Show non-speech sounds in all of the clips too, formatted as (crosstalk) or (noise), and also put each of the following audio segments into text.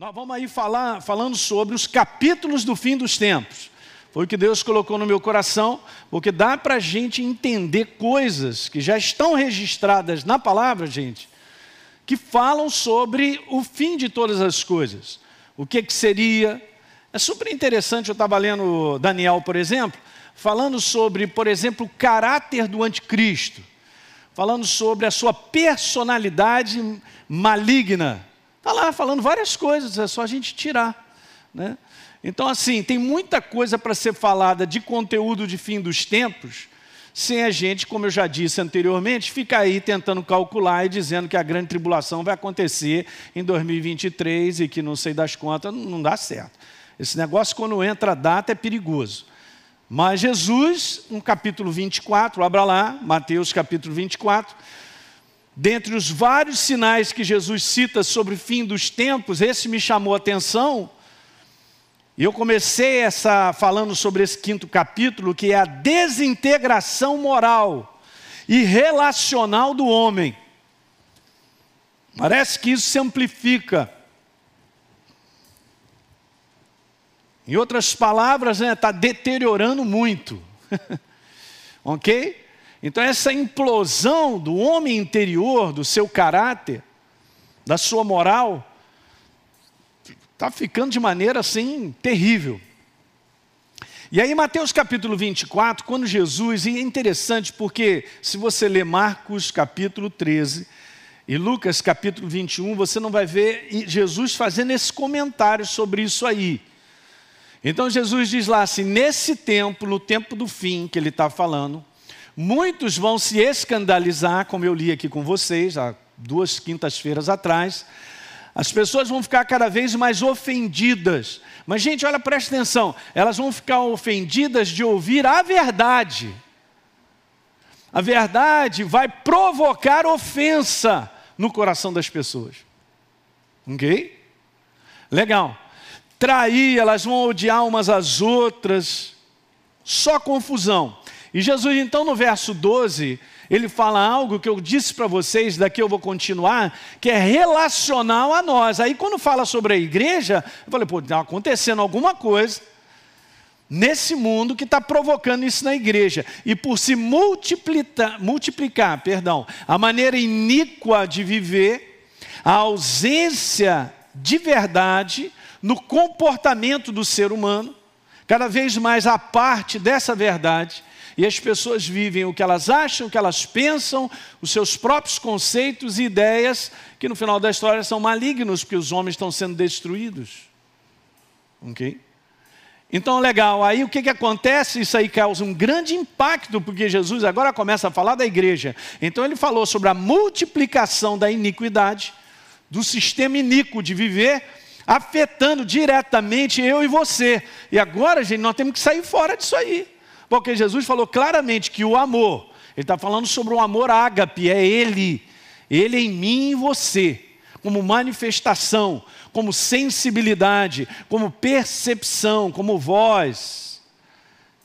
Nós vamos aí falar falando sobre os capítulos do fim dos tempos. Foi o que Deus colocou no meu coração, porque dá para a gente entender coisas que já estão registradas na palavra, gente, que falam sobre o fim de todas as coisas. O que, que seria. É super interessante, eu estava lendo Daniel, por exemplo, falando sobre, por exemplo, o caráter do anticristo, falando sobre a sua personalidade maligna Está lá falando várias coisas, é só a gente tirar. Né? Então, assim, tem muita coisa para ser falada de conteúdo de fim dos tempos, sem a gente, como eu já disse anteriormente, ficar aí tentando calcular e dizendo que a grande tribulação vai acontecer em 2023 e que não sei das contas, não dá certo. Esse negócio, quando entra a data, é perigoso. Mas Jesus, no capítulo 24, abra lá, Mateus capítulo 24, Dentre os vários sinais que Jesus cita sobre o fim dos tempos, esse me chamou a atenção. E eu comecei essa falando sobre esse quinto capítulo, que é a desintegração moral e relacional do homem. Parece que isso se amplifica. Em outras palavras, está né, tá deteriorando muito. (laughs) ok? Então, essa implosão do homem interior, do seu caráter, da sua moral, está ficando de maneira assim terrível. E aí, Mateus capítulo 24, quando Jesus, e é interessante porque se você ler Marcos capítulo 13 e Lucas capítulo 21, você não vai ver Jesus fazendo esse comentário sobre isso aí. Então Jesus diz lá assim: nesse tempo, no tempo do fim que ele está falando, Muitos vão se escandalizar, como eu li aqui com vocês, há duas quintas-feiras atrás. As pessoas vão ficar cada vez mais ofendidas. Mas, gente, olha, presta atenção: elas vão ficar ofendidas de ouvir a verdade. A verdade vai provocar ofensa no coração das pessoas. Ok? Legal. Trair, elas vão odiar umas às outras. Só confusão. E Jesus, então, no verso 12, ele fala algo que eu disse para vocês, daqui eu vou continuar, que é relacional a nós. Aí, quando fala sobre a igreja, eu falei, pô, está acontecendo alguma coisa nesse mundo que está provocando isso na igreja. E por se multiplicar, multiplicar perdão, a maneira iníqua de viver, a ausência de verdade no comportamento do ser humano, cada vez mais a parte dessa verdade, e as pessoas vivem o que elas acham, o que elas pensam, os seus próprios conceitos e ideias, que no final da história são malignos, porque os homens estão sendo destruídos. Ok? Então, legal, aí o que, que acontece? Isso aí causa um grande impacto, porque Jesus agora começa a falar da igreja. Então, ele falou sobre a multiplicação da iniquidade, do sistema iníquo de viver, afetando diretamente eu e você. E agora, gente, nós temos que sair fora disso aí. Porque Jesus falou claramente que o amor, ele está falando sobre o amor ágape, é Ele, Ele em mim e você, como manifestação, como sensibilidade, como percepção, como voz,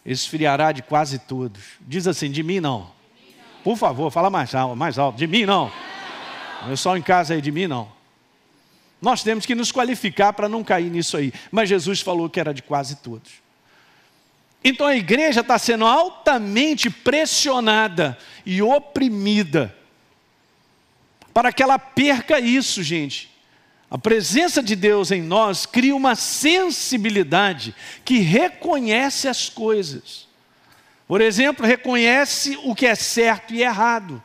esfriará de quase todos. Diz assim: de mim não. Por favor, fala mais alto, mais alto. De mim não. Eu só em casa aí, de mim não. Nós temos que nos qualificar para não cair nisso aí. Mas Jesus falou que era de quase todos. Então a igreja está sendo altamente pressionada e oprimida para que ela perca isso, gente. A presença de Deus em nós cria uma sensibilidade que reconhece as coisas. Por exemplo, reconhece o que é certo e errado.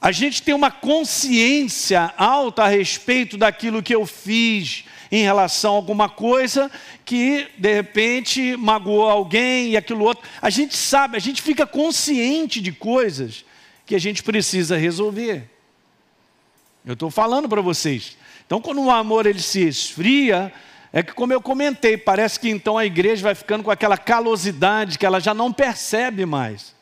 A gente tem uma consciência alta a respeito daquilo que eu fiz, em relação a alguma coisa que de repente magoou alguém e aquilo outro. A gente sabe, a gente fica consciente de coisas que a gente precisa resolver. Eu estou falando para vocês. Então, quando o amor ele se esfria, é que como eu comentei, parece que então a igreja vai ficando com aquela calosidade que ela já não percebe mais.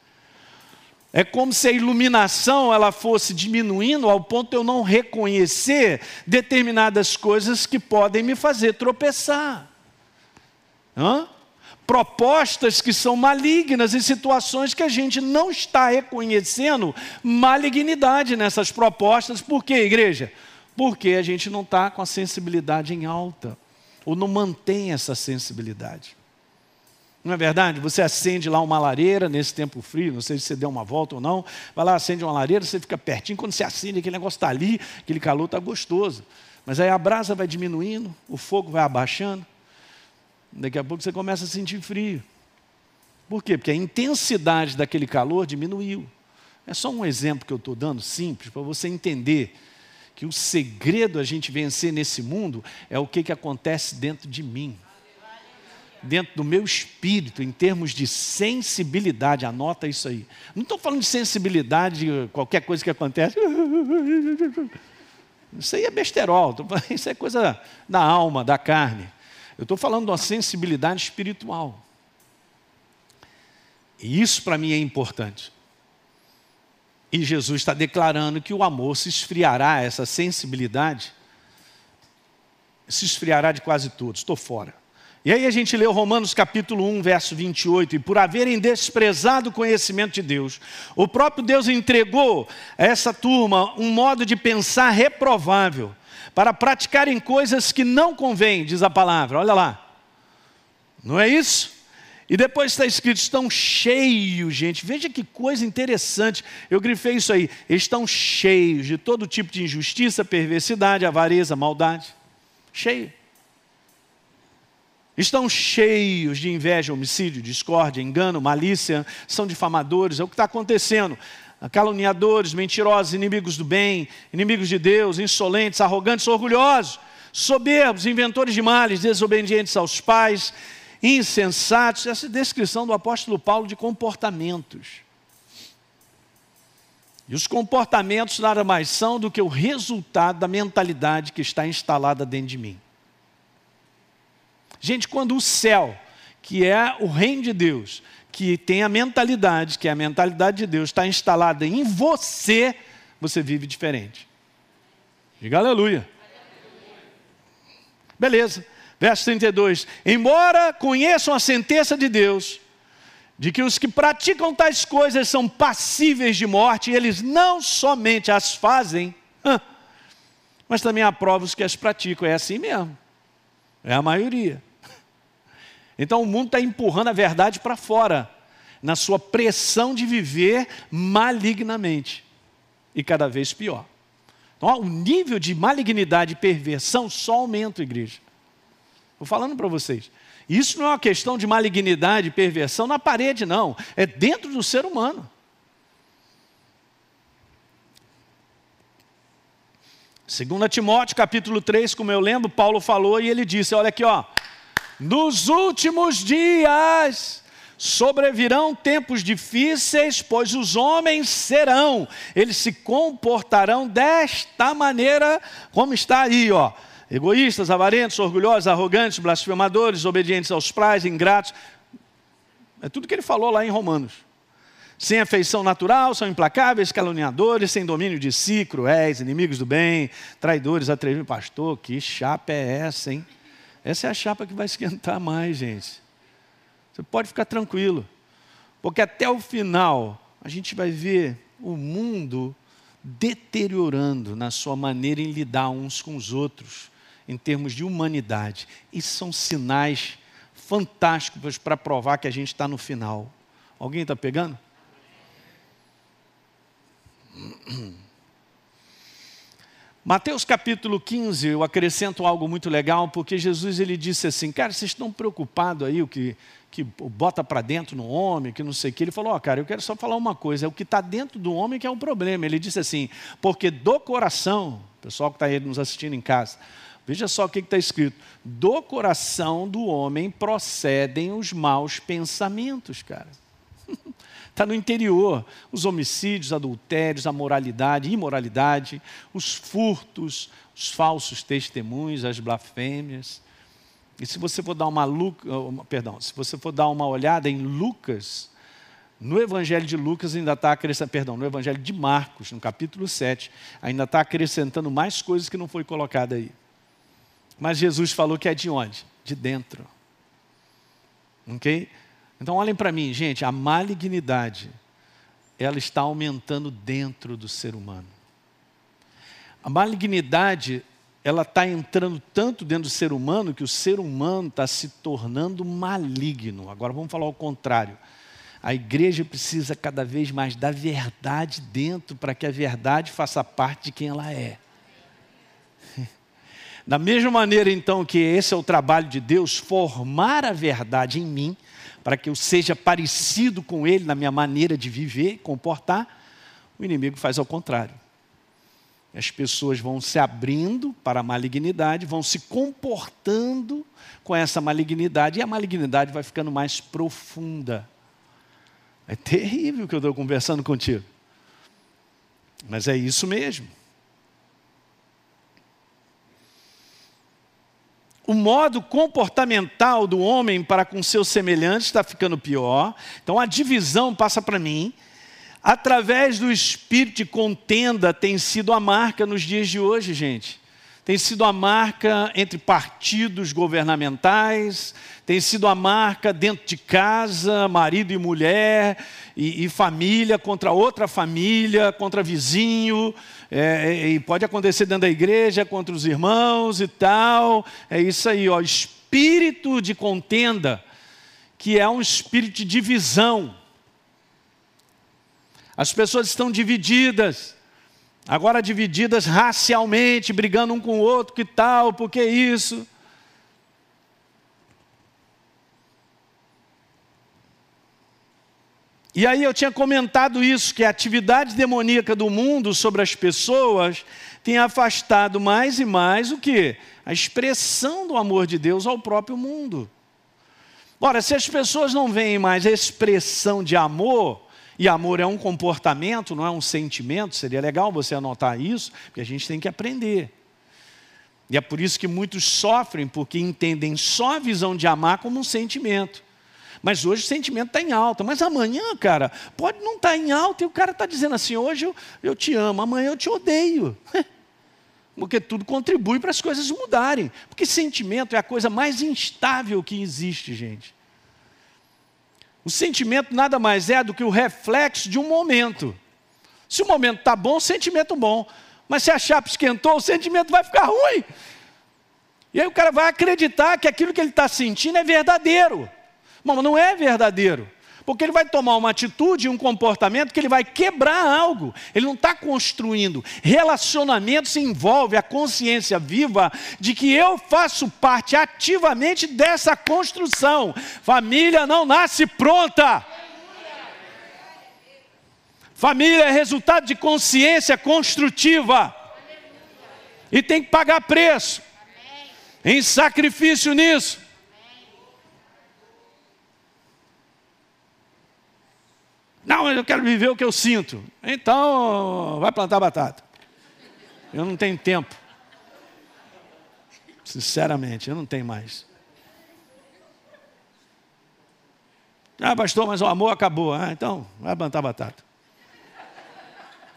É como se a iluminação ela fosse diminuindo ao ponto de eu não reconhecer determinadas coisas que podem me fazer tropeçar. Hã? Propostas que são malignas em situações que a gente não está reconhecendo malignidade nessas propostas. Por quê, igreja? Porque a gente não está com a sensibilidade em alta, ou não mantém essa sensibilidade. Não é verdade? Você acende lá uma lareira nesse tempo frio, não sei se você deu uma volta ou não, vai lá, acende uma lareira, você fica pertinho, quando você acende, aquele negócio está ali, aquele calor está gostoso. Mas aí a brasa vai diminuindo, o fogo vai abaixando, daqui a pouco você começa a sentir frio. Por quê? Porque a intensidade daquele calor diminuiu. É só um exemplo que eu estou dando, simples, para você entender que o segredo a gente vencer nesse mundo é o que, que acontece dentro de mim. Dentro do meu espírito, em termos de sensibilidade, anota isso aí. Não estou falando de sensibilidade de qualquer coisa que acontece. (laughs) Isso aí é besterol, isso é coisa da alma, da carne. Eu estou falando de uma sensibilidade espiritual. E isso para mim é importante. E Jesus está declarando que o amor se esfriará, essa sensibilidade se esfriará de quase todos. Estou fora. E aí a gente leu Romanos capítulo 1, verso 28, e por haverem desprezado o conhecimento de Deus, o próprio Deus entregou a essa turma um modo de pensar reprovável, para praticarem coisas que não convêm, diz a palavra, olha lá. Não é isso? E depois está escrito, estão cheios, gente. Veja que coisa interessante. Eu grifei isso aí. Estão cheios de todo tipo de injustiça, perversidade, avareza, maldade. Cheio. Estão cheios de inveja, homicídio, discórdia, engano, malícia, são difamadores, é o que está acontecendo. Caluniadores, mentirosos, inimigos do bem, inimigos de Deus, insolentes, arrogantes, orgulhosos, soberbos, inventores de males, desobedientes aos pais, insensatos. Essa é a descrição do apóstolo Paulo de comportamentos. E os comportamentos nada mais são do que o resultado da mentalidade que está instalada dentro de mim. Gente, quando o céu, que é o reino de Deus, que tem a mentalidade, que é a mentalidade de Deus, está instalada em você, você vive diferente. Diga aleluia. Beleza. Verso 32. Embora conheçam a sentença de Deus, de que os que praticam tais coisas são passíveis de morte, e eles não somente as fazem, mas também aprovam os que as praticam. É assim mesmo. É a maioria. Então o mundo está empurrando a verdade para fora, na sua pressão de viver malignamente. E cada vez pior. Então ó, o nível de malignidade e perversão só aumenta, igreja. Estou falando para vocês. Isso não é uma questão de malignidade e perversão na parede, não. É dentro do ser humano. Segundo Timóteo, capítulo 3, como eu lembro, Paulo falou e ele disse, olha aqui, ó, nos últimos dias sobrevirão tempos difíceis, pois os homens serão, eles se comportarão desta maneira, como está aí, ó. Egoístas, avarentos, orgulhosos, arrogantes, blasfemadores, obedientes aos pais, ingratos. É tudo que ele falou lá em Romanos. Sem afeição natural, são implacáveis, caluniadores, sem domínio de si, cruéis, inimigos do bem, traidores, atrevidos. Pastor, que chapa é essa, hein? Essa é a chapa que vai esquentar mais, gente. Você pode ficar tranquilo, porque até o final a gente vai ver o mundo deteriorando na sua maneira em lidar uns com os outros, em termos de humanidade. E são sinais fantásticos para provar que a gente está no final. Alguém está pegando? (clears throat) Mateus capítulo 15, eu acrescento algo muito legal, porque Jesus ele disse assim, cara, vocês estão preocupados aí, o que, que bota para dentro no homem, que não sei o que. Ele falou, ó, oh, cara, eu quero só falar uma coisa, é o que está dentro do homem que é o problema. Ele disse assim, porque do coração, pessoal que está aí nos assistindo em casa, veja só o que está escrito, do coração do homem procedem os maus pensamentos, cara. Está no interior. Os homicídios, adultérios, a moralidade, imoralidade, os furtos, os falsos testemunhos, as blasfêmias. E se você for dar uma, perdão, se você for dar uma olhada em Lucas, no Evangelho de Lucas ainda está acrescentando, perdão, no Evangelho de Marcos, no capítulo 7, ainda está acrescentando mais coisas que não foi colocada aí. Mas Jesus falou que é de onde? De dentro. Ok? Então olhem para mim, gente, a malignidade, ela está aumentando dentro do ser humano. A malignidade, ela está entrando tanto dentro do ser humano que o ser humano está se tornando maligno. Agora vamos falar o contrário. A igreja precisa cada vez mais da verdade dentro para que a verdade faça parte de quem ela é. (laughs) Da mesma maneira, então, que esse é o trabalho de Deus, formar a verdade em mim, para que eu seja parecido com Ele na minha maneira de viver comportar, o inimigo faz ao contrário. As pessoas vão se abrindo para a malignidade, vão se comportando com essa malignidade, e a malignidade vai ficando mais profunda. É terrível o que eu estou conversando contigo. Mas é isso mesmo. O modo comportamental do homem para com seus semelhantes está ficando pior. Então a divisão passa para mim. Através do espírito de contenda tem sido a marca nos dias de hoje, gente tem sido a marca entre partidos governamentais, tem sido a marca dentro de casa, marido e mulher, e, e família contra outra família, contra vizinho, é, e pode acontecer dentro da igreja, contra os irmãos e tal. É isso aí, ó, espírito de contenda, que é um espírito de divisão. As pessoas estão divididas agora divididas racialmente, brigando um com o outro, que tal, por que isso? E aí eu tinha comentado isso, que a atividade demoníaca do mundo sobre as pessoas tem afastado mais e mais o que? A expressão do amor de Deus ao próprio mundo. Ora, se as pessoas não veem mais a expressão de amor, e amor é um comportamento, não é um sentimento. Seria legal você anotar isso, porque a gente tem que aprender. E é por isso que muitos sofrem, porque entendem só a visão de amar como um sentimento. Mas hoje o sentimento está em alta. Mas amanhã, cara, pode não estar tá em alta e o cara está dizendo assim: hoje eu, eu te amo, amanhã eu te odeio. (laughs) Porque tudo contribui para as coisas mudarem. Porque sentimento é a coisa mais instável que existe, gente. O sentimento nada mais é do que o reflexo de um momento. Se o momento está bom, o sentimento bom. Mas se a chapa esquentou, o sentimento vai ficar ruim. E aí o cara vai acreditar que aquilo que ele está sentindo é verdadeiro. Mas não é verdadeiro. Porque ele vai tomar uma atitude e um comportamento que ele vai quebrar algo. Ele não está construindo. Relacionamento se envolve a consciência viva de que eu faço parte ativamente dessa construção. Família não nasce pronta. Família é resultado de consciência construtiva. E tem que pagar preço. Em sacrifício nisso. Não, eu quero viver o que eu sinto. Então, vai plantar batata. Eu não tenho tempo. Sinceramente, eu não tenho mais. Ah, pastor, mas o amor acabou. Ah, então, vai plantar batata.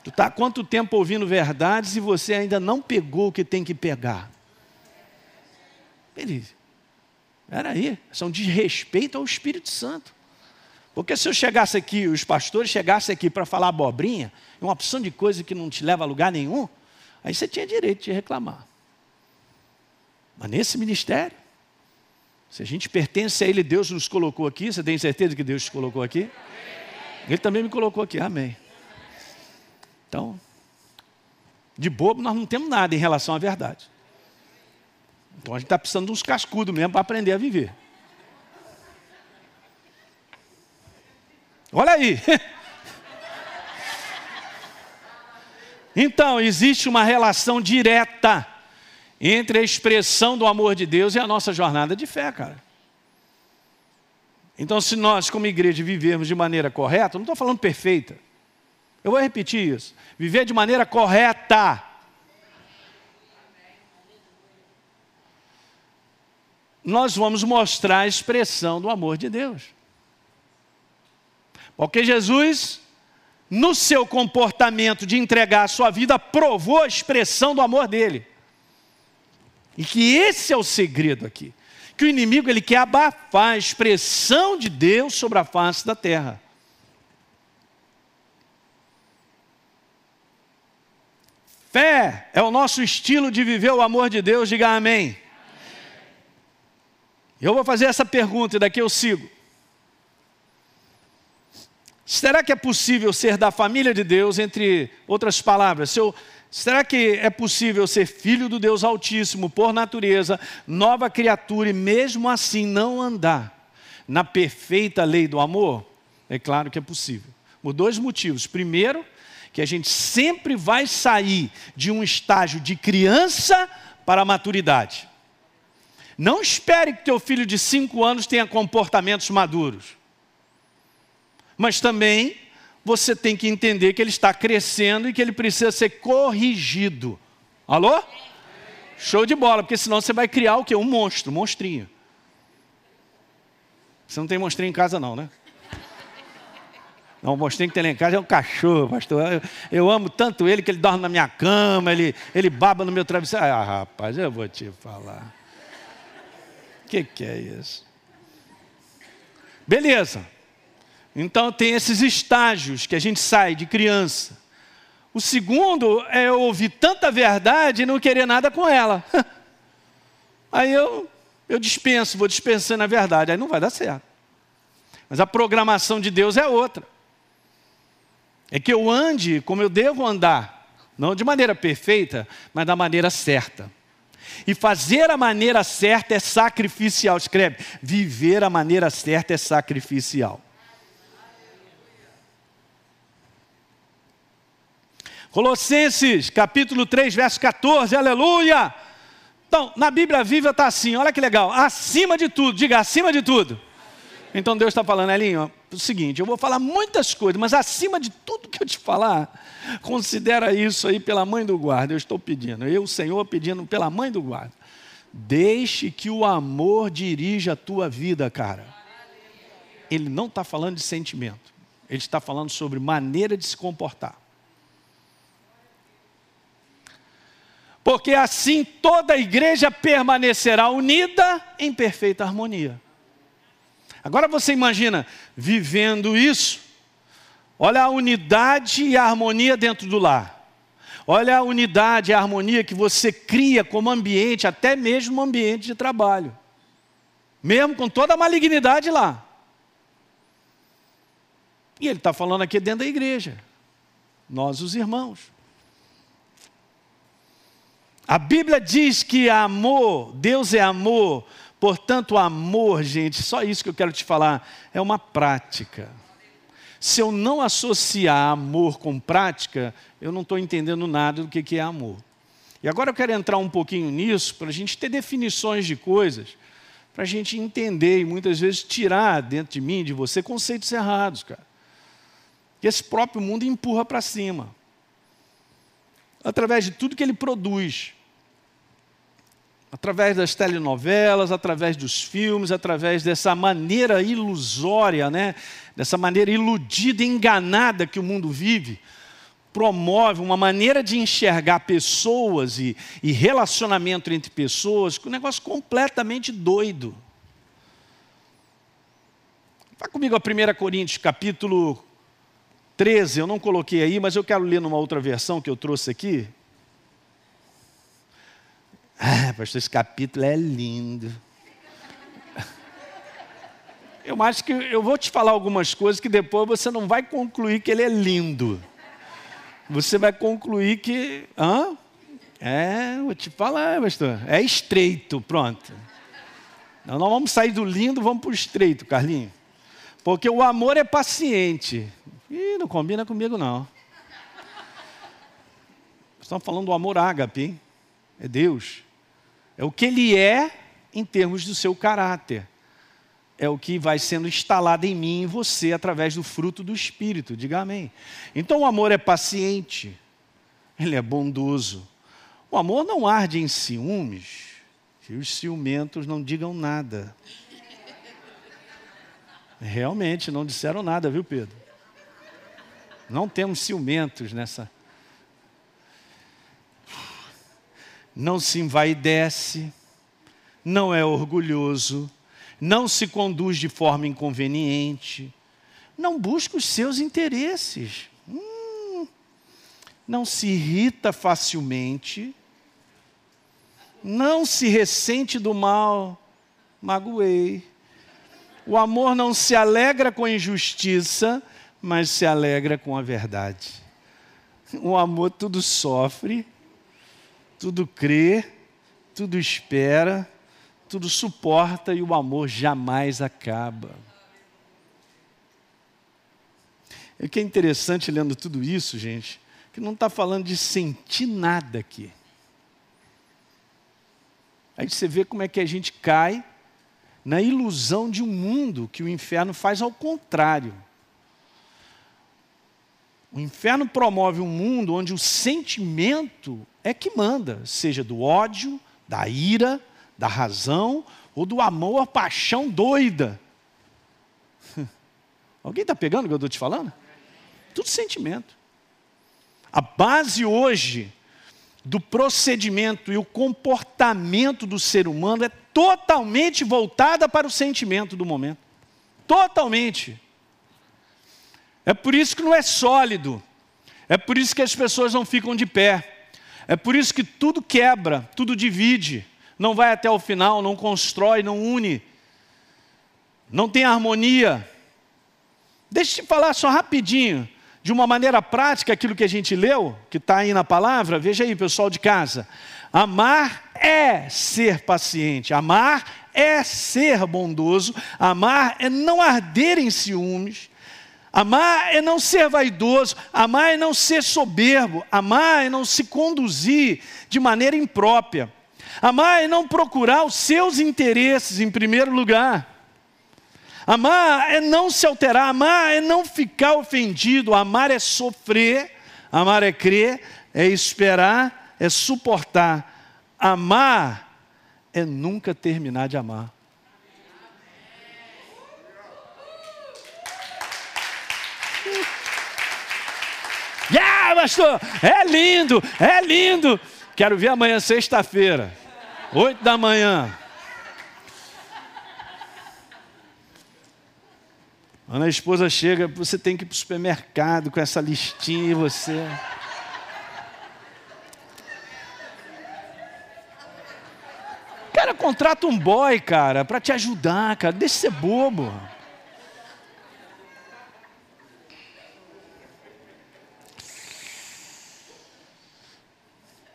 Tu está quanto tempo ouvindo verdades e você ainda não pegou o que tem que pegar? Beleza. Era aí, são desrespeito ao Espírito Santo. Porque se eu chegasse aqui, os pastores chegassem aqui para falar abobrinha, uma opção de coisa que não te leva a lugar nenhum, aí você tinha direito de reclamar. Mas nesse ministério, se a gente pertence a Ele, Deus nos colocou aqui, você tem certeza que Deus te colocou aqui? Ele também me colocou aqui, amém. Então, de bobo nós não temos nada em relação à verdade. Então a gente está precisando de uns cascudos mesmo para aprender a viver. Olha aí. Então, existe uma relação direta entre a expressão do amor de Deus e a nossa jornada de fé, cara. Então, se nós, como igreja, vivermos de maneira correta, não estou falando perfeita, eu vou repetir isso: viver de maneira correta. Nós vamos mostrar a expressão do amor de Deus. Porque Jesus, no seu comportamento de entregar a sua vida, provou a expressão do amor dele. E que esse é o segredo aqui. Que o inimigo ele quer abafar a expressão de Deus sobre a face da terra. Fé é o nosso estilo de viver o amor de Deus, diga amém. Eu vou fazer essa pergunta e daqui eu sigo. Será que é possível ser da família de Deus, entre outras palavras? Eu, será que é possível ser filho do Deus Altíssimo por natureza, nova criatura e mesmo assim não andar na perfeita lei do amor? É claro que é possível. Por dois motivos. Primeiro, que a gente sempre vai sair de um estágio de criança para a maturidade. Não espere que teu filho de cinco anos tenha comportamentos maduros. Mas também você tem que entender que ele está crescendo e que ele precisa ser corrigido. Alô? Show de bola, porque senão você vai criar o quê? Um monstro, um monstrinho. Você não tem monstrinho em casa não, né? Não, o monstrinho que tem lá em casa é um cachorro, pastor. Eu, eu, amo tanto ele que ele dorme na minha cama, ele, ele baba no meu travesseiro. Ah, rapaz, eu vou te falar. O que, que é isso? Beleza. Então tem esses estágios que a gente sai de criança. O segundo é ouvir tanta verdade e não querer nada com ela. (laughs) Aí eu, eu dispenso, vou dispensando a verdade, aí não vai dar certo. Mas a programação de Deus é outra. É que eu ande como eu devo andar, não de maneira perfeita, mas da maneira certa. E fazer a maneira certa é sacrificial. Escreve: viver a maneira certa é sacrificial. Colossenses capítulo 3, verso 14, aleluia! Então, na Bíblia Viva está assim, olha que legal, acima de tudo, diga acima de tudo. Então Deus está falando, Elinho, o seguinte, eu vou falar muitas coisas, mas acima de tudo que eu te falar, considera isso aí pela mãe do guarda, eu estou pedindo, eu, Senhor, pedindo pela mãe do guarda. Deixe que o amor dirija a tua vida, cara. Ele não está falando de sentimento, ele está falando sobre maneira de se comportar. Porque assim toda a igreja permanecerá unida em perfeita harmonia. Agora você imagina vivendo isso, olha a unidade e a harmonia dentro do lar. Olha a unidade e a harmonia que você cria como ambiente, até mesmo ambiente de trabalho. Mesmo com toda a malignidade lá. E ele está falando aqui dentro da igreja. Nós, os irmãos. A Bíblia diz que amor, Deus é amor, portanto, amor, gente, só isso que eu quero te falar, é uma prática. Se eu não associar amor com prática, eu não estou entendendo nada do que é amor. E agora eu quero entrar um pouquinho nisso, para a gente ter definições de coisas, para a gente entender e muitas vezes tirar dentro de mim, de você, conceitos errados, cara. Que esse próprio mundo empurra para cima através de tudo que ele produz. Através das telenovelas, através dos filmes, através dessa maneira ilusória, né? dessa maneira iludida, enganada que o mundo vive, promove uma maneira de enxergar pessoas e, e relacionamento entre pessoas, um negócio completamente doido. Vá comigo a 1 Coríntios, capítulo 13, eu não coloquei aí, mas eu quero ler numa outra versão que eu trouxe aqui. Ah, pastor, esse capítulo é lindo. Eu acho que eu vou te falar algumas coisas que depois você não vai concluir que ele é lindo. Você vai concluir que. Hã? É, vou te falar, pastor. É estreito, pronto. Nós não vamos sair do lindo, vamos para o estreito, Carlinhos. Porque o amor é paciente. Ih, não combina comigo, não. Estamos falando do amor ágape, hein? É Deus. É o que Ele é em termos do seu caráter. É o que vai sendo instalado em mim e em você através do fruto do Espírito. Diga amém. Então o amor é paciente. Ele é bondoso. O amor não arde em ciúmes. Que os ciumentos não digam nada. Realmente, não disseram nada, viu, Pedro? Não temos ciumentos nessa. Não se envaidece, não é orgulhoso, não se conduz de forma inconveniente, não busca os seus interesses. Hum, não se irrita facilmente, não se ressente do mal, magoei. O amor não se alegra com a injustiça, mas se alegra com a verdade. O amor tudo sofre, tudo crê, tudo espera, tudo suporta e o amor jamais acaba. O que é interessante lendo tudo isso, gente, que não está falando de sentir nada aqui. Aí você vê como é que a gente cai na ilusão de um mundo que o inferno faz ao contrário. O inferno promove um mundo onde o sentimento é que manda, seja do ódio, da ira, da razão ou do amor, a paixão doida. (laughs) Alguém está pegando o que eu estou te falando? Tudo sentimento. A base hoje do procedimento e o comportamento do ser humano é totalmente voltada para o sentimento do momento. Totalmente. É por isso que não é sólido. É por isso que as pessoas não ficam de pé. É por isso que tudo quebra, tudo divide, não vai até o final, não constrói, não une, não tem harmonia. Deixa eu te falar só rapidinho de uma maneira prática aquilo que a gente leu, que está aí na palavra, veja aí, pessoal de casa. Amar é ser paciente, amar é ser bondoso, amar é não arder em ciúmes, amar é não ser vaidoso, amar é não ser soberbo, amar é não se conduzir de maneira imprópria, amar é não procurar os seus interesses em primeiro lugar. Amar é não se alterar, amar é não ficar ofendido, amar é sofrer, amar é crer, é esperar, é suportar. Amar é nunca terminar de amar. Yeah, pastor, é lindo, é lindo. Quero ver amanhã, sexta-feira, oito da manhã. Quando a esposa chega, você tem que ir para o supermercado com essa listinha e você. Cara, contrata um boy, cara, para te ajudar, cara. Deixa de ser bobo.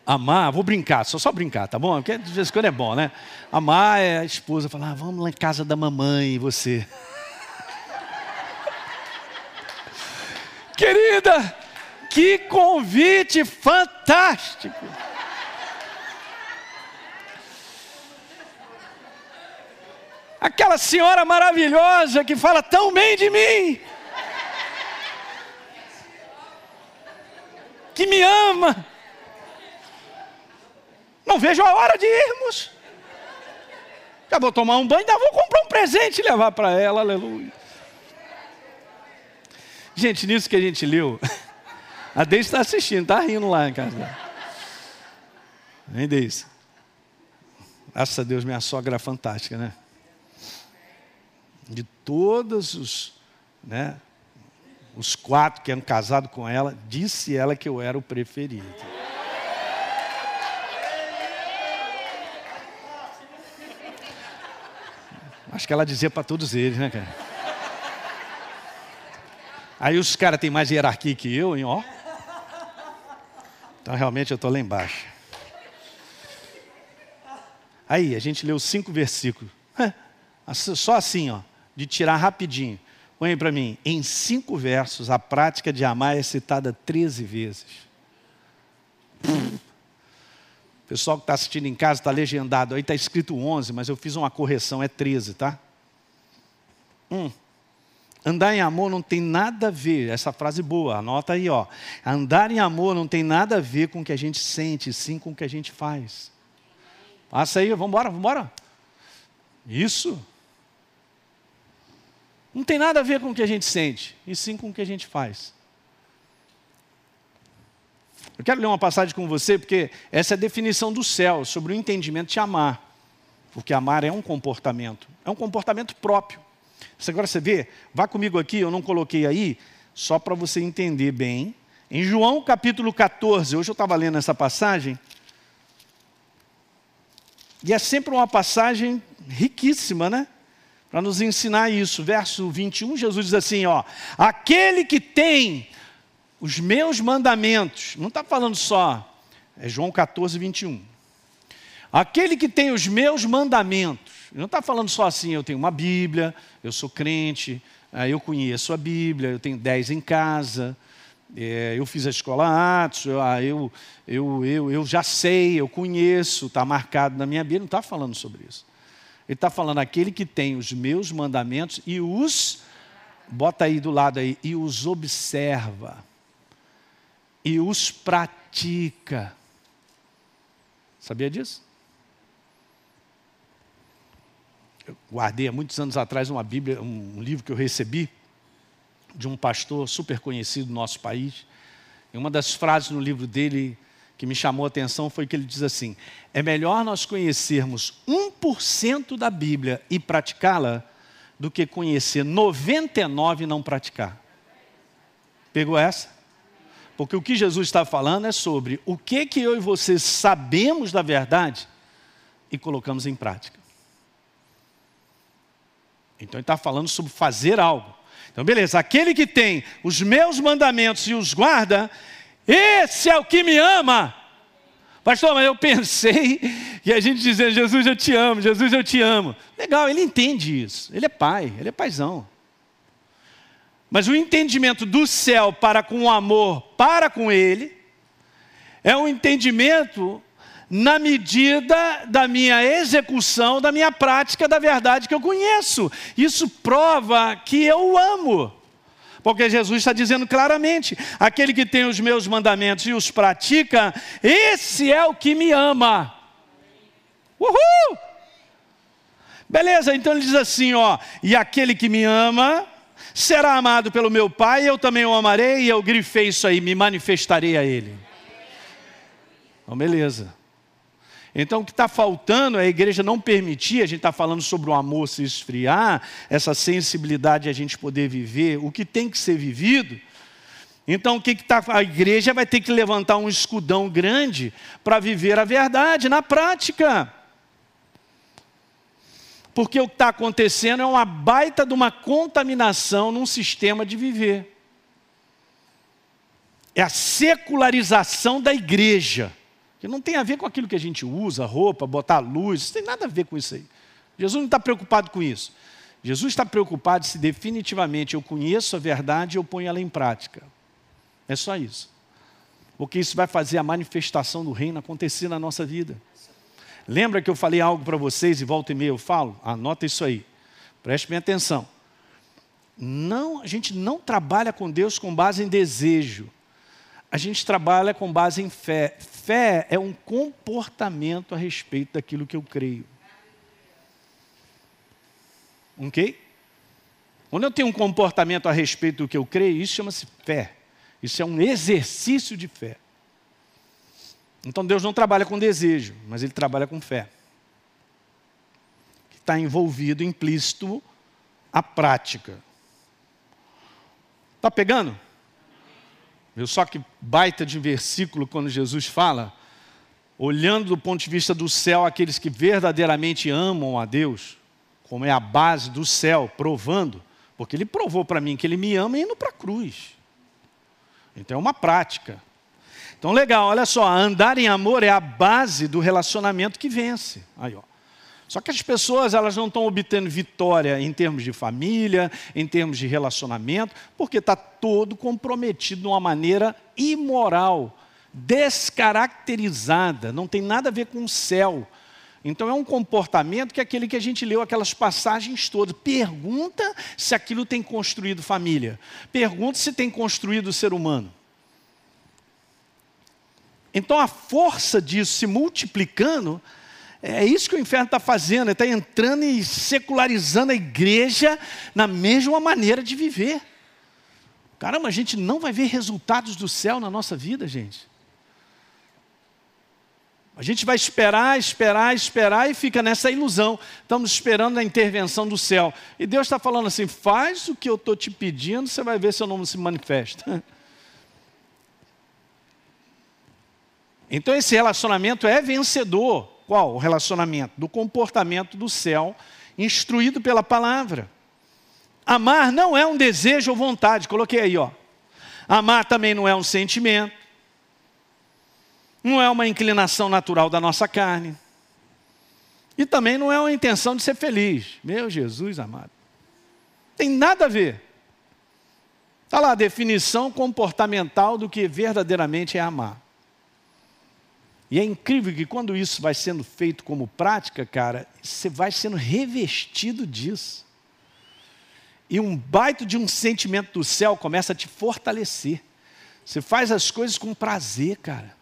Amar, vou brincar, só só brincar, tá bom? Porque de vez em quando é bom, né? Amar é a esposa falar, ah, vamos lá em casa da mamãe você. (laughs) Querida, que convite fantástico. Aquela senhora maravilhosa que fala tão bem de mim, que me ama. Não vejo a hora de irmos. Já vou tomar um banho, ainda vou comprar um presente e levar para ela, aleluia. Gente, nisso que a gente leu, (laughs) a Deise está assistindo, está rindo lá em casa. Vem, Deise. Graças a Deus, minha sogra é fantástica, né? De todos os, né, os quatro que eram casados com ela, disse ela que eu era o preferido. Acho que ela dizia para todos eles, né, cara? Aí os caras têm mais hierarquia que eu, hein, ó. Então realmente eu estou lá embaixo. Aí, a gente leu cinco versículos. Só assim, ó, de tirar rapidinho. Põe para mim. Em cinco versos, a prática de amar é citada 13 vezes. O pessoal que está assistindo em casa está legendado. Aí está escrito 11, mas eu fiz uma correção, é 13, tá? Hum. Andar em amor não tem nada a ver, essa frase boa, anota aí, ó. Andar em amor não tem nada a ver com o que a gente sente, sim com o que a gente faz. Passa aí, vamos embora, vamos embora. Isso. Não tem nada a ver com o que a gente sente, e sim com o que a gente faz. Eu quero ler uma passagem com você, porque essa é a definição do céu sobre o entendimento de amar. Porque amar é um comportamento, é um comportamento próprio. Agora você vê, vá comigo aqui, eu não coloquei aí, só para você entender bem Em João capítulo 14, hoje eu estava lendo essa passagem, e é sempre uma passagem riquíssima, né? Para nos ensinar isso. Verso 21, Jesus diz assim: ó, aquele que tem os meus mandamentos, não está falando só, é João 14, 21. Aquele que tem os meus mandamentos, não está falando só assim, eu tenho uma Bíblia, eu sou crente, eu conheço a Bíblia, eu tenho dez em casa, é, eu fiz a escola Atos, ah, eu, eu, eu, eu já sei, eu conheço, está marcado na minha Bíblia, não está falando sobre isso. Ele está falando aquele que tem os meus mandamentos e os, bota aí do lado aí, e os observa, e os pratica. Sabia disso? Eu guardei há muitos anos atrás uma Bíblia, um livro que eu recebi, de um pastor super conhecido no nosso país. E uma das frases no livro dele que me chamou a atenção foi que ele diz assim: é melhor nós conhecermos 1% da Bíblia e praticá-la do que conhecer 99 e não praticar. Pegou essa? Porque o que Jesus está falando é sobre o que que eu e você sabemos da verdade e colocamos em prática. Então ele está falando sobre fazer algo. Então, beleza, aquele que tem os meus mandamentos e os guarda, esse é o que me ama. Pastor, mas eu pensei que (laughs) a gente dizendo, Jesus, eu te amo, Jesus, eu te amo. Legal, ele entende isso. Ele é pai, ele é paizão. Mas o entendimento do céu para com o amor para com ele, é um entendimento na medida da minha execução, da minha prática da verdade que eu conheço. Isso prova que eu o amo. Porque Jesus está dizendo claramente: aquele que tem os meus mandamentos e os pratica, esse é o que me ama. Uhul! Beleza, então ele diz assim: ó, e aquele que me ama será amado pelo meu Pai, eu também o amarei, e eu grifei isso aí, me manifestarei a ele. Então, beleza. Então, o que está faltando é a igreja não permitir, a gente está falando sobre o amor se esfriar, essa sensibilidade a gente poder viver o que tem que ser vivido. Então, o que está. A igreja vai ter que levantar um escudão grande para viver a verdade na prática. Porque o que está acontecendo é uma baita de uma contaminação num sistema de viver. É a secularização da igreja que não tem a ver com aquilo que a gente usa, roupa, botar luz, não tem nada a ver com isso aí. Jesus não está preocupado com isso. Jesus está preocupado se definitivamente eu conheço a verdade e eu ponho ela em prática. É só isso. Porque isso vai fazer a manifestação do reino acontecer na nossa vida. Lembra que eu falei algo para vocês e volta e meia eu falo? Anota isso aí. Preste bem atenção. Não, a gente não trabalha com Deus com base em desejo. A gente trabalha com base em fé. Fé é um comportamento a respeito daquilo que eu creio. Ok? Quando eu tenho um comportamento a respeito do que eu creio, isso chama-se fé. Isso é um exercício de fé. Então Deus não trabalha com desejo, mas Ele trabalha com fé. Está envolvido, implícito, a prática. Está pegando? Viu só que baita de versículo quando Jesus fala, olhando do ponto de vista do céu aqueles que verdadeiramente amam a Deus, como é a base do céu, provando, porque ele provou para mim que ele me ama indo para a cruz. Então é uma prática. Então legal, olha só, andar em amor é a base do relacionamento que vence. Aí, ó. Só que as pessoas elas não estão obtendo vitória em termos de família, em termos de relacionamento, porque está todo comprometido de uma maneira imoral, descaracterizada, não tem nada a ver com o céu. Então é um comportamento que é aquele que a gente leu aquelas passagens todas. Pergunta se aquilo tem construído família. Pergunta se tem construído o ser humano. Então a força disso se multiplicando é isso que o inferno está fazendo, está entrando e secularizando a igreja na mesma maneira de viver. Caramba, a gente não vai ver resultados do céu na nossa vida, gente. A gente vai esperar, esperar, esperar e fica nessa ilusão. Estamos esperando a intervenção do céu. E Deus está falando assim: faz o que eu estou te pedindo, você vai ver se eu não se manifesta. (laughs) Então esse relacionamento é vencedor. Qual o relacionamento? Do comportamento do céu, instruído pela palavra. Amar não é um desejo ou vontade, coloquei aí, ó. Amar também não é um sentimento, não é uma inclinação natural da nossa carne, e também não é uma intenção de ser feliz. Meu Jesus amado. Tem nada a ver. Está lá a definição comportamental do que verdadeiramente é amar. E é incrível que quando isso vai sendo feito como prática, cara, você vai sendo revestido disso. E um baito de um sentimento do céu começa a te fortalecer. Você faz as coisas com prazer, cara.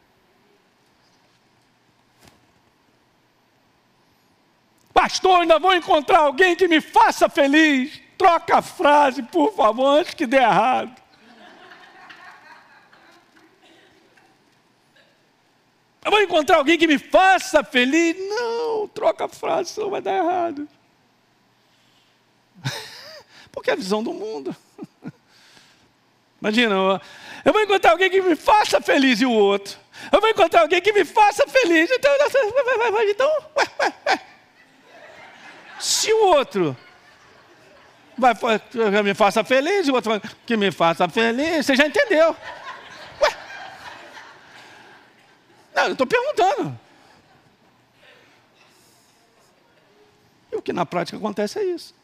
Pastor, ainda vou encontrar alguém que me faça feliz. Troca a frase, por favor, antes que dê errado. Eu vou encontrar alguém que me faça feliz. Não, troca a frase, senão vai dar errado. (laughs) Porque é a visão do mundo. (laughs) Imagina, eu vou encontrar alguém que me faça feliz e o outro. Eu vou encontrar alguém que me faça feliz. Então, então ué, ué, ué. se o outro vai que me faça feliz, o outro que me faça feliz, você já entendeu. Não, eu estou perguntando. E o que na prática acontece é isso.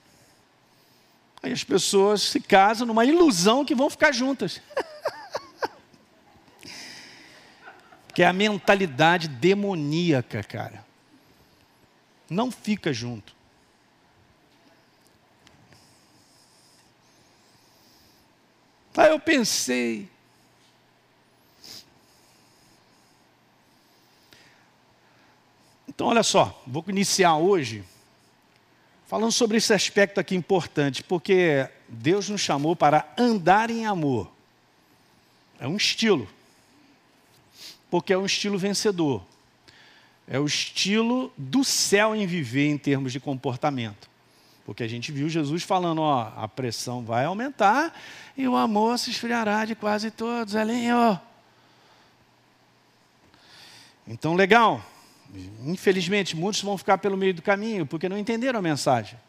Aí as pessoas se casam numa ilusão que vão ficar juntas. (laughs) que é a mentalidade demoníaca, cara. Não fica junto. Aí eu pensei, Então, olha só, vou iniciar hoje falando sobre esse aspecto aqui importante, porque Deus nos chamou para andar em amor. É um estilo, porque é um estilo vencedor. É o estilo do céu em viver em termos de comportamento. Porque a gente viu Jesus falando, ó, a pressão vai aumentar e o amor se esfriará de quase todos, Elinho. Então, legal. Infelizmente, muitos vão ficar pelo meio do caminho porque não entenderam a mensagem.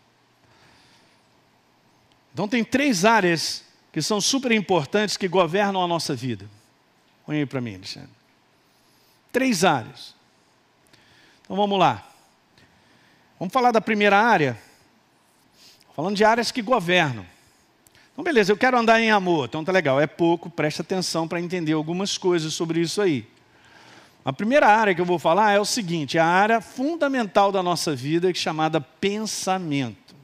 Então, tem três áreas que são super importantes que governam a nossa vida. Põe aí para mim, Alexandre. Três áreas. Então, vamos lá. Vamos falar da primeira área. Falando de áreas que governam. Então, beleza, eu quero andar em amor. Então, tá legal. É pouco, presta atenção para entender algumas coisas sobre isso aí. A primeira área que eu vou falar é o seguinte: é a área fundamental da nossa vida, é chamada pensamento.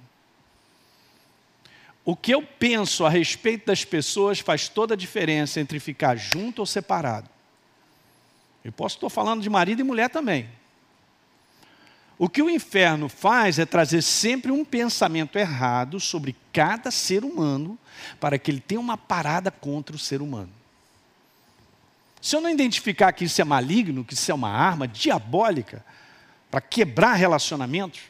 O que eu penso a respeito das pessoas faz toda a diferença entre ficar junto ou separado. Eu posso estar falando de marido e mulher também. O que o inferno faz é trazer sempre um pensamento errado sobre cada ser humano, para que ele tenha uma parada contra o ser humano. Se eu não identificar que isso é maligno, que isso é uma arma diabólica para quebrar relacionamentos,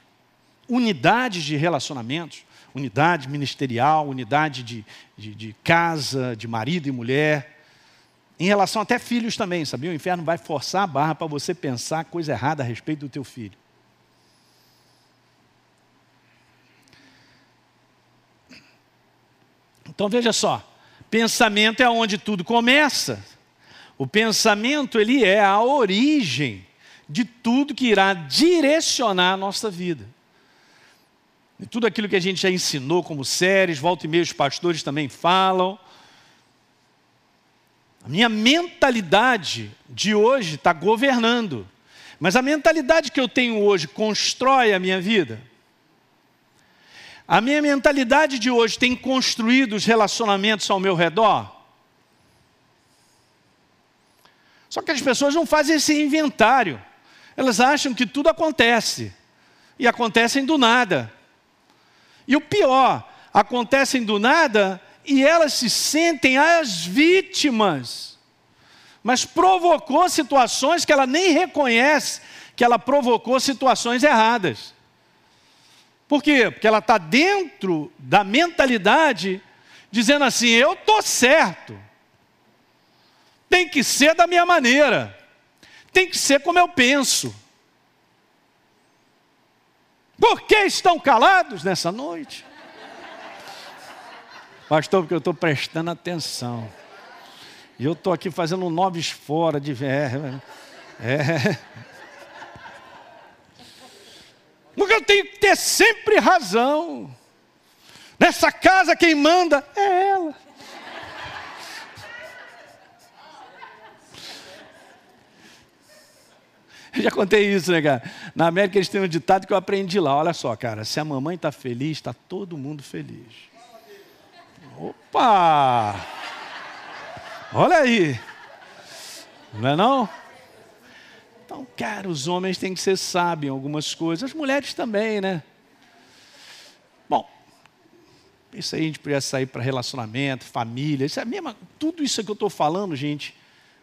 unidades de relacionamentos, unidade ministerial, unidade de, de, de, casa, de marido e mulher, em relação até filhos também, sabia? O inferno vai forçar a barra para você pensar coisa errada a respeito do teu filho. Então veja só, pensamento é onde tudo começa. O pensamento, ele é a origem de tudo que irá direcionar a nossa vida. E tudo aquilo que a gente já ensinou como séries, volta e meia os pastores também falam. A minha mentalidade de hoje está governando. Mas a mentalidade que eu tenho hoje constrói a minha vida? A minha mentalidade de hoje tem construído os relacionamentos ao meu redor? Só que as pessoas não fazem esse inventário. Elas acham que tudo acontece. E acontecem do nada. E o pior, acontecem do nada e elas se sentem as vítimas. Mas provocou situações que ela nem reconhece que ela provocou situações erradas. Por quê? Porque ela está dentro da mentalidade dizendo assim: eu estou certo tem que ser da minha maneira, tem que ser como eu penso. Por que estão calados nessa noite? Pastor, porque eu estou prestando atenção. E eu estou aqui fazendo um noves fora de. É, é. Porque eu tenho que ter sempre razão. Nessa casa quem manda é ela. (laughs) já contei isso, né, cara? Na América eles têm um ditado que eu aprendi lá. Olha só, cara, se a mamãe está feliz, está todo mundo feliz. Opa! Olha aí. Não é não? Então, cara, os homens têm que ser sábios em algumas coisas, as mulheres também, né? Bom, isso aí a gente podia sair para relacionamento, família, isso é mesmo, tudo isso que eu estou falando, gente,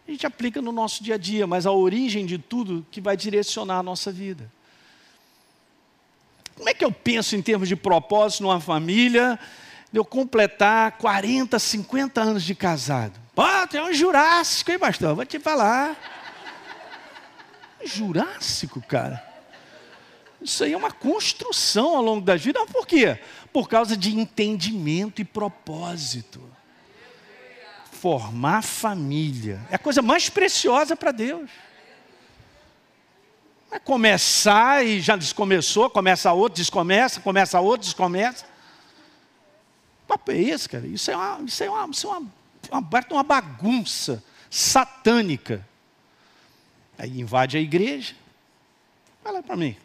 a gente aplica no nosso dia a dia, mas a origem de tudo que vai direcionar a nossa vida. Como é que eu penso em termos de propósito numa família, de eu completar 40, 50 anos de casado? Pô, tem um Jurássico, hein, pastor? Vou te falar. Jurássico, cara. Isso aí é uma construção ao longo da vida. Por quê? Por causa de entendimento e propósito. Formar família é a coisa mais preciosa para Deus. É começar e já descomeçou, começa outro, descomeça, começa outro, descomeça. O papo é esse, cara. Isso é uma, isso é uma, isso é uma, uma, uma bagunça satânica. Aí invade a igreja. Fala para mim.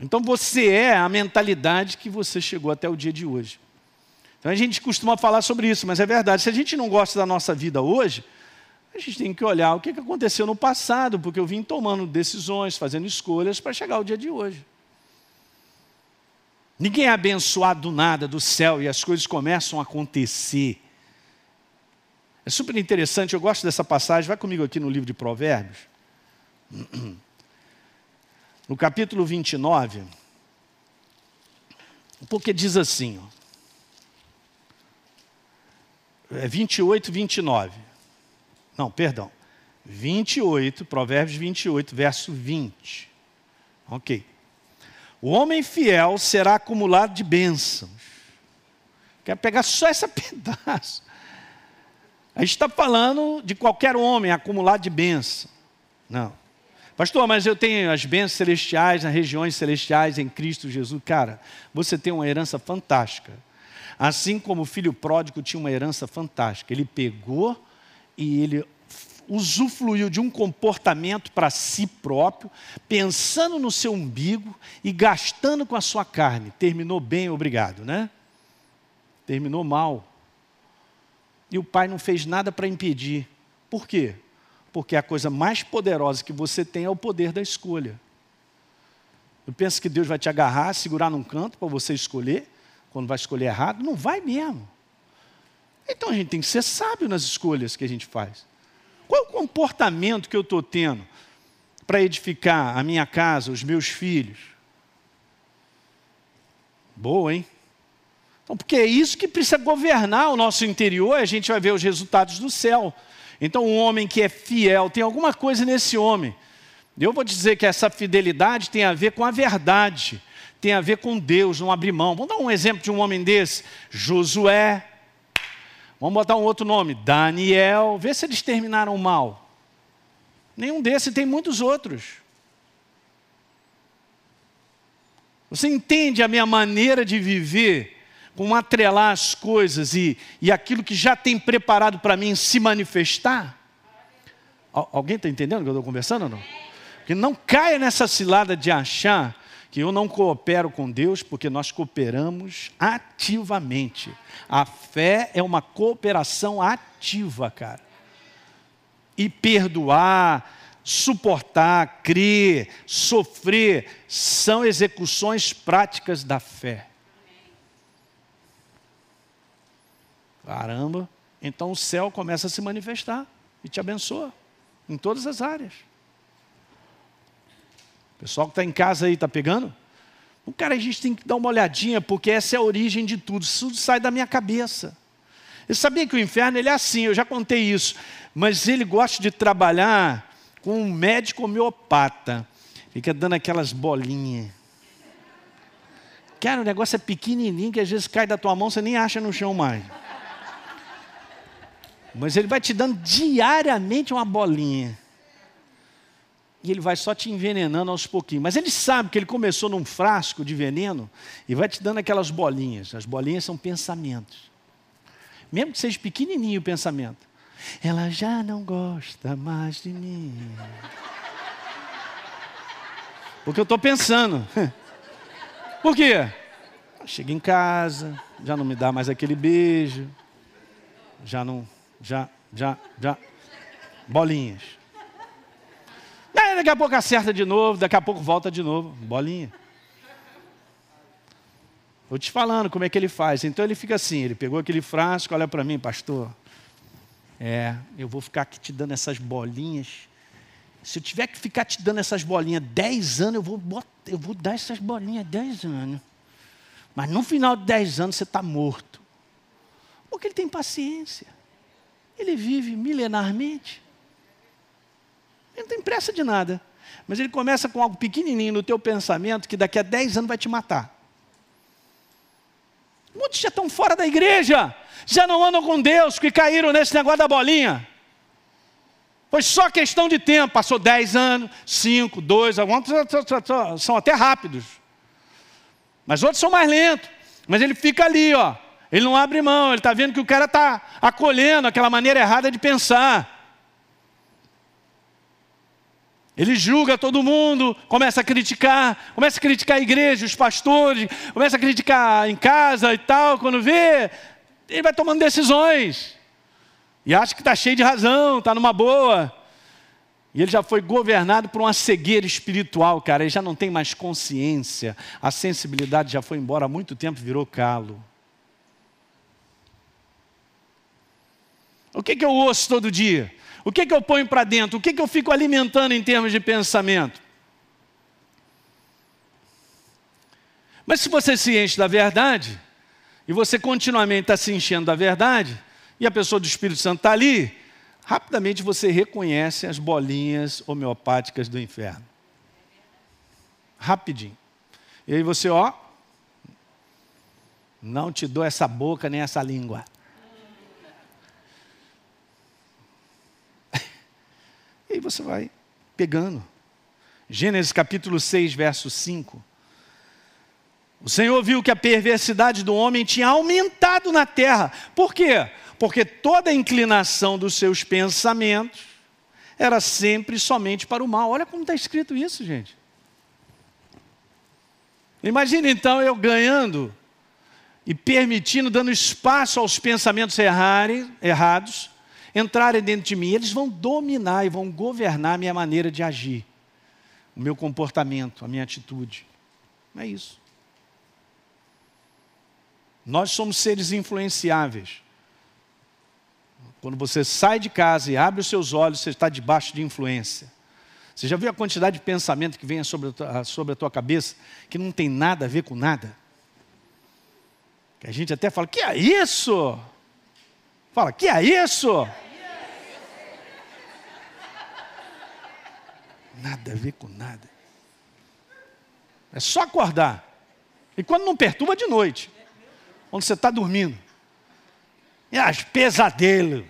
Então você é a mentalidade que você chegou até o dia de hoje. Então a gente costuma falar sobre isso, mas é verdade. Se a gente não gosta da nossa vida hoje, a gente tem que olhar o que aconteceu no passado, porque eu vim tomando decisões, fazendo escolhas para chegar ao dia de hoje. Ninguém é abençoado do nada, do céu, e as coisas começam a acontecer. É super interessante, eu gosto dessa passagem. Vai comigo aqui no livro de Provérbios. (clears throat) No capítulo 29, porque diz assim, ó, 28, 29. Não, perdão. 28, Provérbios 28, verso 20. Ok. O homem fiel será acumulado de bênçãos. Quero pegar só esse (laughs) pedaço. A gente está falando de qualquer homem acumulado de bênção. Não. Pastor, mas eu tenho as bênçãos celestiais, nas regiões celestiais em Cristo Jesus. Cara, você tem uma herança fantástica. Assim como o filho pródigo tinha uma herança fantástica. Ele pegou e ele usufruiu de um comportamento para si próprio, pensando no seu umbigo e gastando com a sua carne. Terminou bem, obrigado, né? Terminou mal e o pai não fez nada para impedir. Por quê? Porque a coisa mais poderosa que você tem é o poder da escolha. Eu penso que Deus vai te agarrar, segurar num canto para você escolher, quando vai escolher errado? Não vai mesmo. Então a gente tem que ser sábio nas escolhas que a gente faz. Qual é o comportamento que eu estou tendo para edificar a minha casa, os meus filhos? Boa, hein? Então, porque é isso que precisa governar o nosso interior, a gente vai ver os resultados do céu. Então, um homem que é fiel, tem alguma coisa nesse homem. Eu vou dizer que essa fidelidade tem a ver com a verdade, tem a ver com Deus, não abrir mão. Vamos dar um exemplo de um homem desse: Josué. Vamos botar um outro nome: Daniel. Vê se eles terminaram mal. Nenhum desses, tem muitos outros. Você entende a minha maneira de viver? com atrelar as coisas e, e aquilo que já tem preparado para mim se manifestar? Alguém está entendendo o que eu estou conversando ou não? Que não caia nessa cilada de achar que eu não coopero com Deus, porque nós cooperamos ativamente. A fé é uma cooperação ativa, cara. E perdoar, suportar, crer, sofrer, são execuções práticas da fé. Caramba, então o céu começa a se manifestar e te abençoa em todas as áreas. Pessoal que está em casa aí, está pegando? O cara, a gente tem que dar uma olhadinha, porque essa é a origem de tudo. Isso tudo sai da minha cabeça. Você sabia que o inferno ele é assim, eu já contei isso, mas ele gosta de trabalhar com um médico homeopata. Fica dando aquelas bolinhas. Cara, o negócio é pequenininho que às vezes cai da tua mão, você nem acha no chão mais. Mas ele vai te dando diariamente uma bolinha. E ele vai só te envenenando aos pouquinhos. Mas ele sabe que ele começou num frasco de veneno e vai te dando aquelas bolinhas. As bolinhas são pensamentos. Mesmo que seja pequenininho o pensamento. Ela já não gosta mais de mim. Porque eu estou pensando. (laughs) Por quê? Chega em casa, já não me dá mais aquele beijo. Já não já, já, já. Bolinhas. Daqui a pouco acerta de novo, daqui a pouco volta de novo. Bolinha. Estou te falando como é que ele faz. Então ele fica assim, ele pegou aquele frasco, olha para mim, pastor. É, eu vou ficar aqui te dando essas bolinhas. Se eu tiver que ficar te dando essas bolinhas 10 anos, eu vou, botar, eu vou dar essas bolinhas 10 anos. Mas no final de 10 anos você está morto. Porque ele tem paciência. Ele vive milenarmente. Ele não tem pressa de nada. Mas ele começa com algo pequenininho no teu pensamento que daqui a 10 anos vai te matar. Muitos já estão fora da igreja, já não andam com Deus, que caíram nesse negócio da bolinha. Foi só questão de tempo, passou 10 anos, 5, 2, alguns são até rápidos. Mas outros são mais lentos. Mas ele fica ali, ó, ele não abre mão, ele está vendo que o cara está acolhendo aquela maneira errada de pensar. Ele julga todo mundo, começa a criticar, começa a criticar a igreja, os pastores, começa a criticar em casa e tal. Quando vê, ele vai tomando decisões. E acha que está cheio de razão, está numa boa. E ele já foi governado por uma cegueira espiritual, cara. Ele já não tem mais consciência. A sensibilidade já foi embora há muito tempo, virou calo. O que, que eu ouço todo dia? O que, que eu ponho para dentro? O que, que eu fico alimentando em termos de pensamento? Mas se você se enche da verdade, e você continuamente está se enchendo da verdade, e a pessoa do Espírito Santo está ali, rapidamente você reconhece as bolinhas homeopáticas do inferno. Rapidinho. E aí você, ó, não te dou essa boca nem essa língua. E aí você vai pegando. Gênesis capítulo 6, verso 5. O Senhor viu que a perversidade do homem tinha aumentado na terra. Por quê? Porque toda a inclinação dos seus pensamentos era sempre somente para o mal. Olha como está escrito isso, gente. Imagina então eu ganhando e permitindo, dando espaço aos pensamentos errarem, errados, entrarem dentro de mim, eles vão dominar e vão governar a minha maneira de agir, o meu comportamento, a minha atitude. É isso. Nós somos seres influenciáveis. Quando você sai de casa e abre os seus olhos, você está debaixo de influência. Você já viu a quantidade de pensamento que vem sobre a, tua, sobre a tua cabeça, que não tem nada a ver com nada? Que a gente até fala, que é isso? Fala, que é isso? Nada a ver com nada. É só acordar. E quando não perturba de noite, onde você está dormindo. E as pesadelos.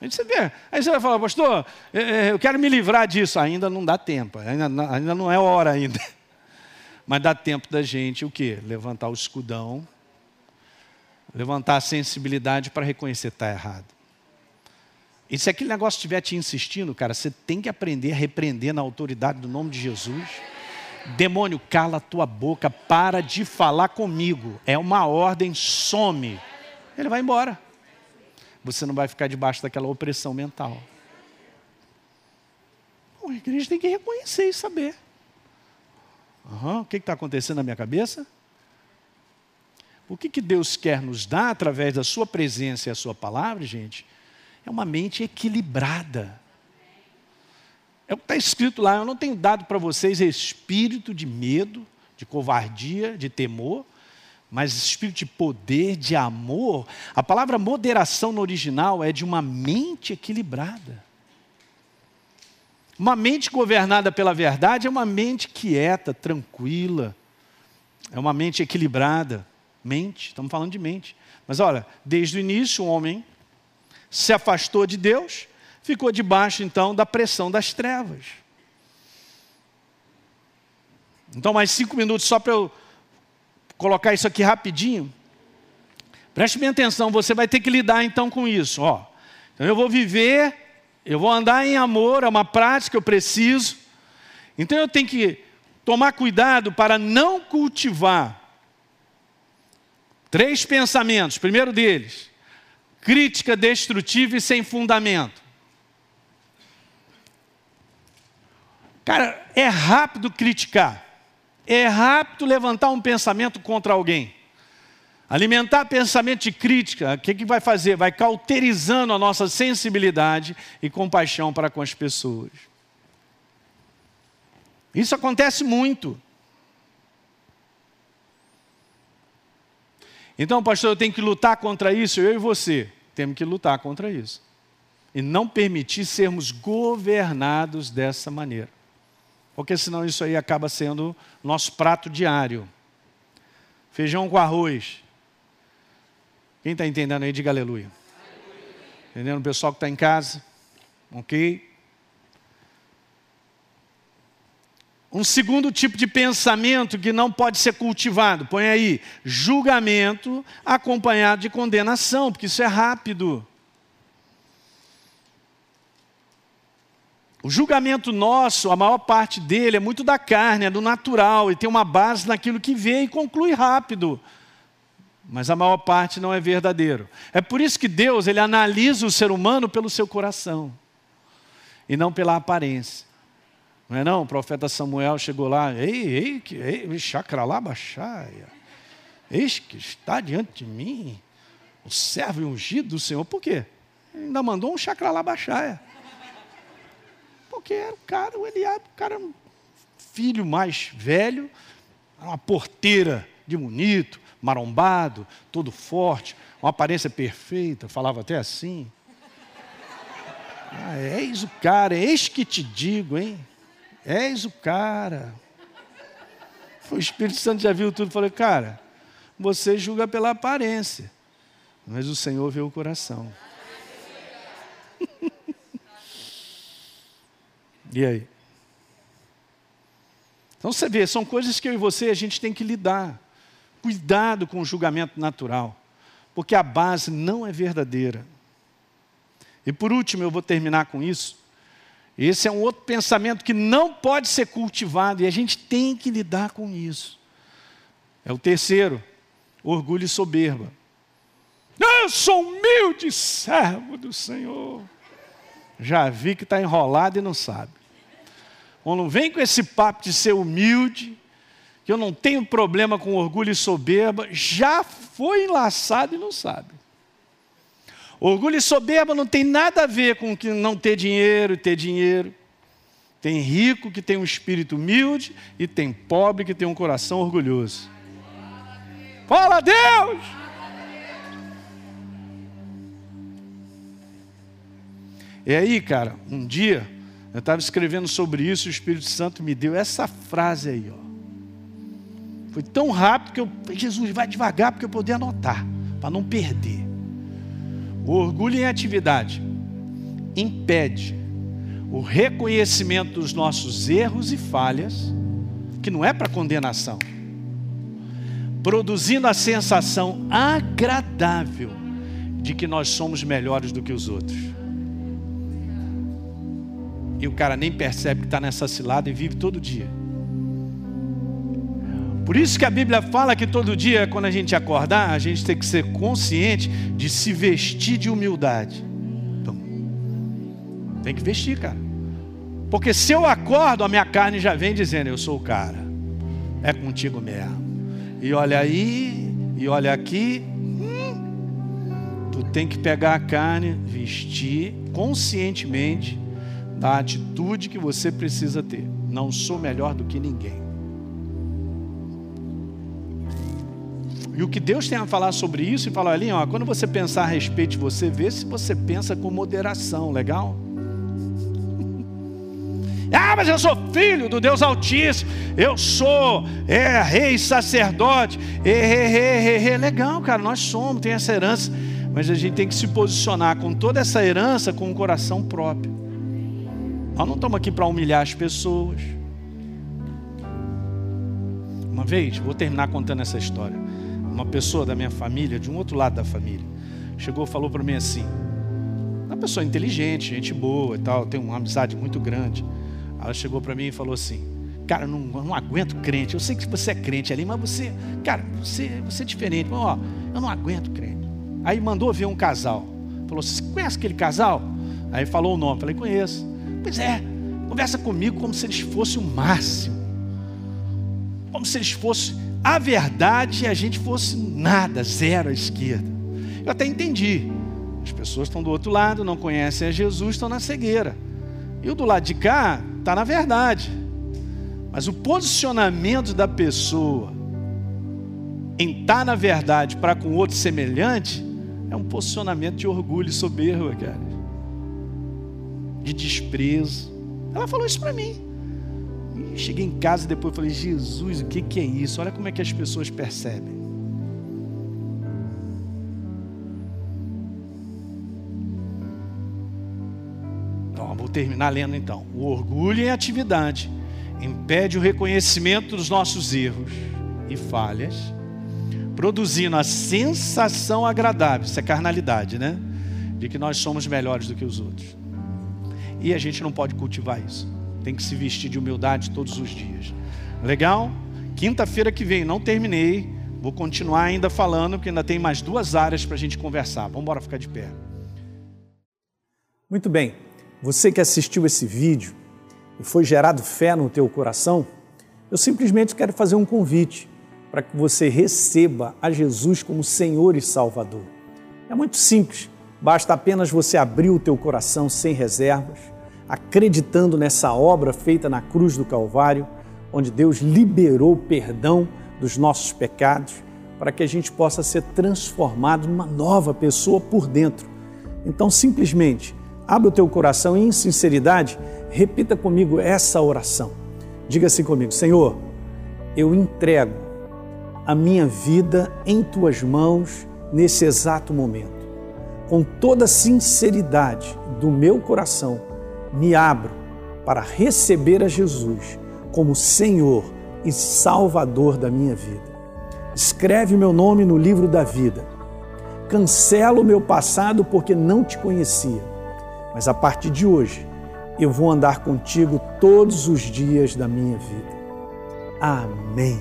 Aí você vê, aí você vai falar, pastor, é, é, eu quero me livrar disso. Ainda não dá tempo, ainda, ainda não é hora ainda. Mas dá tempo da gente o quê? Levantar o escudão, levantar a sensibilidade para reconhecer que está errado. E se aquele negócio estiver te insistindo, cara, você tem que aprender a repreender na autoridade do nome de Jesus. Demônio, cala a tua boca, para de falar comigo. É uma ordem, some. Ele vai embora. Você não vai ficar debaixo daquela opressão mental. A igreja tem que reconhecer e saber. Uhum, o que está acontecendo na minha cabeça? O que, que Deus quer nos dar através da sua presença e a sua palavra, gente? é uma mente equilibrada. É o que está escrito lá. Eu não tenho dado para vocês espírito de medo, de covardia, de temor, mas espírito de poder, de amor. A palavra moderação no original é de uma mente equilibrada. Uma mente governada pela verdade é uma mente quieta, tranquila, é uma mente equilibrada. Mente, estamos falando de mente. Mas olha, desde o início o homem se afastou de Deus, ficou debaixo então da pressão das trevas. Então, mais cinco minutos só para eu colocar isso aqui rapidinho. Preste bem atenção, você vai ter que lidar então com isso. Ó. Então eu vou viver, eu vou andar em amor, é uma prática, eu preciso. Então eu tenho que tomar cuidado para não cultivar três pensamentos. Primeiro deles, crítica destrutiva e sem fundamento. Cara, é rápido criticar é rápido levantar um pensamento contra alguém. Alimentar pensamento de crítica, o que, que vai fazer? Vai cauterizando a nossa sensibilidade e compaixão para com as pessoas. Isso acontece muito. Então, pastor, eu tenho que lutar contra isso, eu e você temos que lutar contra isso. E não permitir sermos governados dessa maneira porque senão isso aí acaba sendo nosso prato diário. Feijão com arroz. Quem está entendendo aí, diga aleluia. Entendendo o pessoal que está em casa? Ok? Um segundo tipo de pensamento que não pode ser cultivado, põe aí, julgamento acompanhado de condenação, porque isso é rápido. O julgamento nosso, a maior parte dele é muito da carne, é do natural, e tem uma base naquilo que vê e conclui rápido. Mas a maior parte não é verdadeiro. É por isso que Deus ele analisa o ser humano pelo seu coração e não pela aparência. Não é não? O profeta Samuel chegou lá, ei, ei, ei, chacralá baixaia. Eis que está diante de mim o servo ungido do Senhor. Por quê? Ele ainda mandou um chacralá baixaia. Porque era o cara, o Eliabe, o cara filho mais velho, uma porteira de bonito, marombado, todo forte, uma aparência perfeita, falava até assim. Ah, eis o cara, eis que te digo, hein? Eis o cara. O Espírito Santo já viu tudo e falou, cara, você julga pela aparência, mas o Senhor vê o coração. (laughs) E aí? Então você vê, são coisas que eu e você a gente tem que lidar. Cuidado com o julgamento natural, porque a base não é verdadeira. E por último, eu vou terminar com isso. Esse é um outro pensamento que não pode ser cultivado e a gente tem que lidar com isso. É o terceiro, orgulho e soberba. Eu sou humilde servo do Senhor. Já vi que está enrolado e não sabe. Ou não vem com esse papo de ser humilde, que eu não tenho problema com orgulho e soberba, já foi enlaçado e não sabe. Orgulho e soberba não tem nada a ver com que não ter dinheiro e ter dinheiro. Tem rico que tem um espírito humilde e tem pobre que tem um coração orgulhoso. Fala a Deus! E aí, cara, um dia eu estava escrevendo sobre isso e o Espírito Santo me deu essa frase aí, ó. Foi tão rápido que eu, Jesus, vai devagar porque eu poder anotar, para não perder. O orgulho em atividade impede o reconhecimento dos nossos erros e falhas, que não é para condenação, produzindo a sensação agradável de que nós somos melhores do que os outros. E o cara nem percebe que está nessa cilada e vive todo dia. Por isso que a Bíblia fala que todo dia, quando a gente acordar, a gente tem que ser consciente de se vestir de humildade. Então, tem que vestir, cara. Porque se eu acordo, a minha carne já vem dizendo: Eu sou o cara. É contigo mesmo. E olha aí, e olha aqui. Hum, tu tem que pegar a carne, vestir conscientemente da atitude que você precisa ter. Não sou melhor do que ninguém. E o que Deus tem a falar sobre isso e falar ali, ó, quando você pensar a respeito de você, vê se você pensa com moderação, legal? (laughs) Ah, mas eu sou filho do Deus Altíssimo, eu sou é, rei, sacerdote, é, é, é, legal, cara, nós somos, tem essa herança, mas a gente tem que se posicionar com toda essa herança com o um coração próprio. Nós não estamos aqui para humilhar as pessoas. Uma vez, vou terminar contando essa história. Uma pessoa da minha família, de um outro lado da família, chegou e falou para mim assim: uma pessoa inteligente, gente boa e tal, tem uma amizade muito grande. Ela chegou para mim e falou assim: Cara, não, não aguento crente. Eu sei que você é crente ali, mas você, cara, você, você é diferente. Mas, ó, eu não aguento crente. Aí mandou ver um casal. Falou: Você conhece aquele casal? Aí falou o nome. Falei: Conheço. Pois é, conversa comigo como se eles fossem o máximo. Como se eles fossem a verdade e a gente fosse nada, zero à esquerda. Eu até entendi. As pessoas estão do outro lado, não conhecem a Jesus, estão na cegueira. E o do lado de cá está na verdade. Mas o posicionamento da pessoa em estar tá na verdade para com outro semelhante é um posicionamento de orgulho e soberba, cara. De desprezo. Ela falou isso para mim. Cheguei em casa e depois falei: Jesus, o que, que é isso? Olha como é que as pessoas percebem. terminar lendo então. O orgulho em atividade impede o reconhecimento dos nossos erros e falhas, produzindo a sensação agradável, isso é carnalidade, né? De que nós somos melhores do que os outros. E a gente não pode cultivar isso. Tem que se vestir de humildade todos os dias. Legal? Quinta-feira que vem, não terminei. Vou continuar ainda falando, porque ainda tem mais duas áreas para a gente conversar. Vamos embora ficar de pé. Muito bem. Você que assistiu esse vídeo e foi gerado fé no teu coração, eu simplesmente quero fazer um convite para que você receba a Jesus como Senhor e Salvador. É muito simples, basta apenas você abrir o teu coração sem reservas, acreditando nessa obra feita na cruz do Calvário, onde Deus liberou o perdão dos nossos pecados, para que a gente possa ser transformado numa nova pessoa por dentro. Então, simplesmente, Abra o teu coração e, em sinceridade, repita comigo essa oração. Diga assim comigo: Senhor, eu entrego a minha vida em tuas mãos nesse exato momento. Com toda a sinceridade do meu coração, me abro para receber a Jesus como Senhor e Salvador da minha vida. Escreve meu nome no livro da vida. Cancela o meu passado porque não te conhecia mas a partir de hoje eu vou andar contigo todos os dias da minha vida. Amém.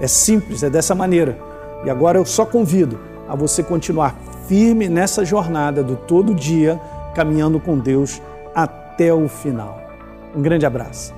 É simples, é dessa maneira. E agora eu só convido a você continuar firme nessa jornada do todo dia, caminhando com Deus até o final. Um grande abraço.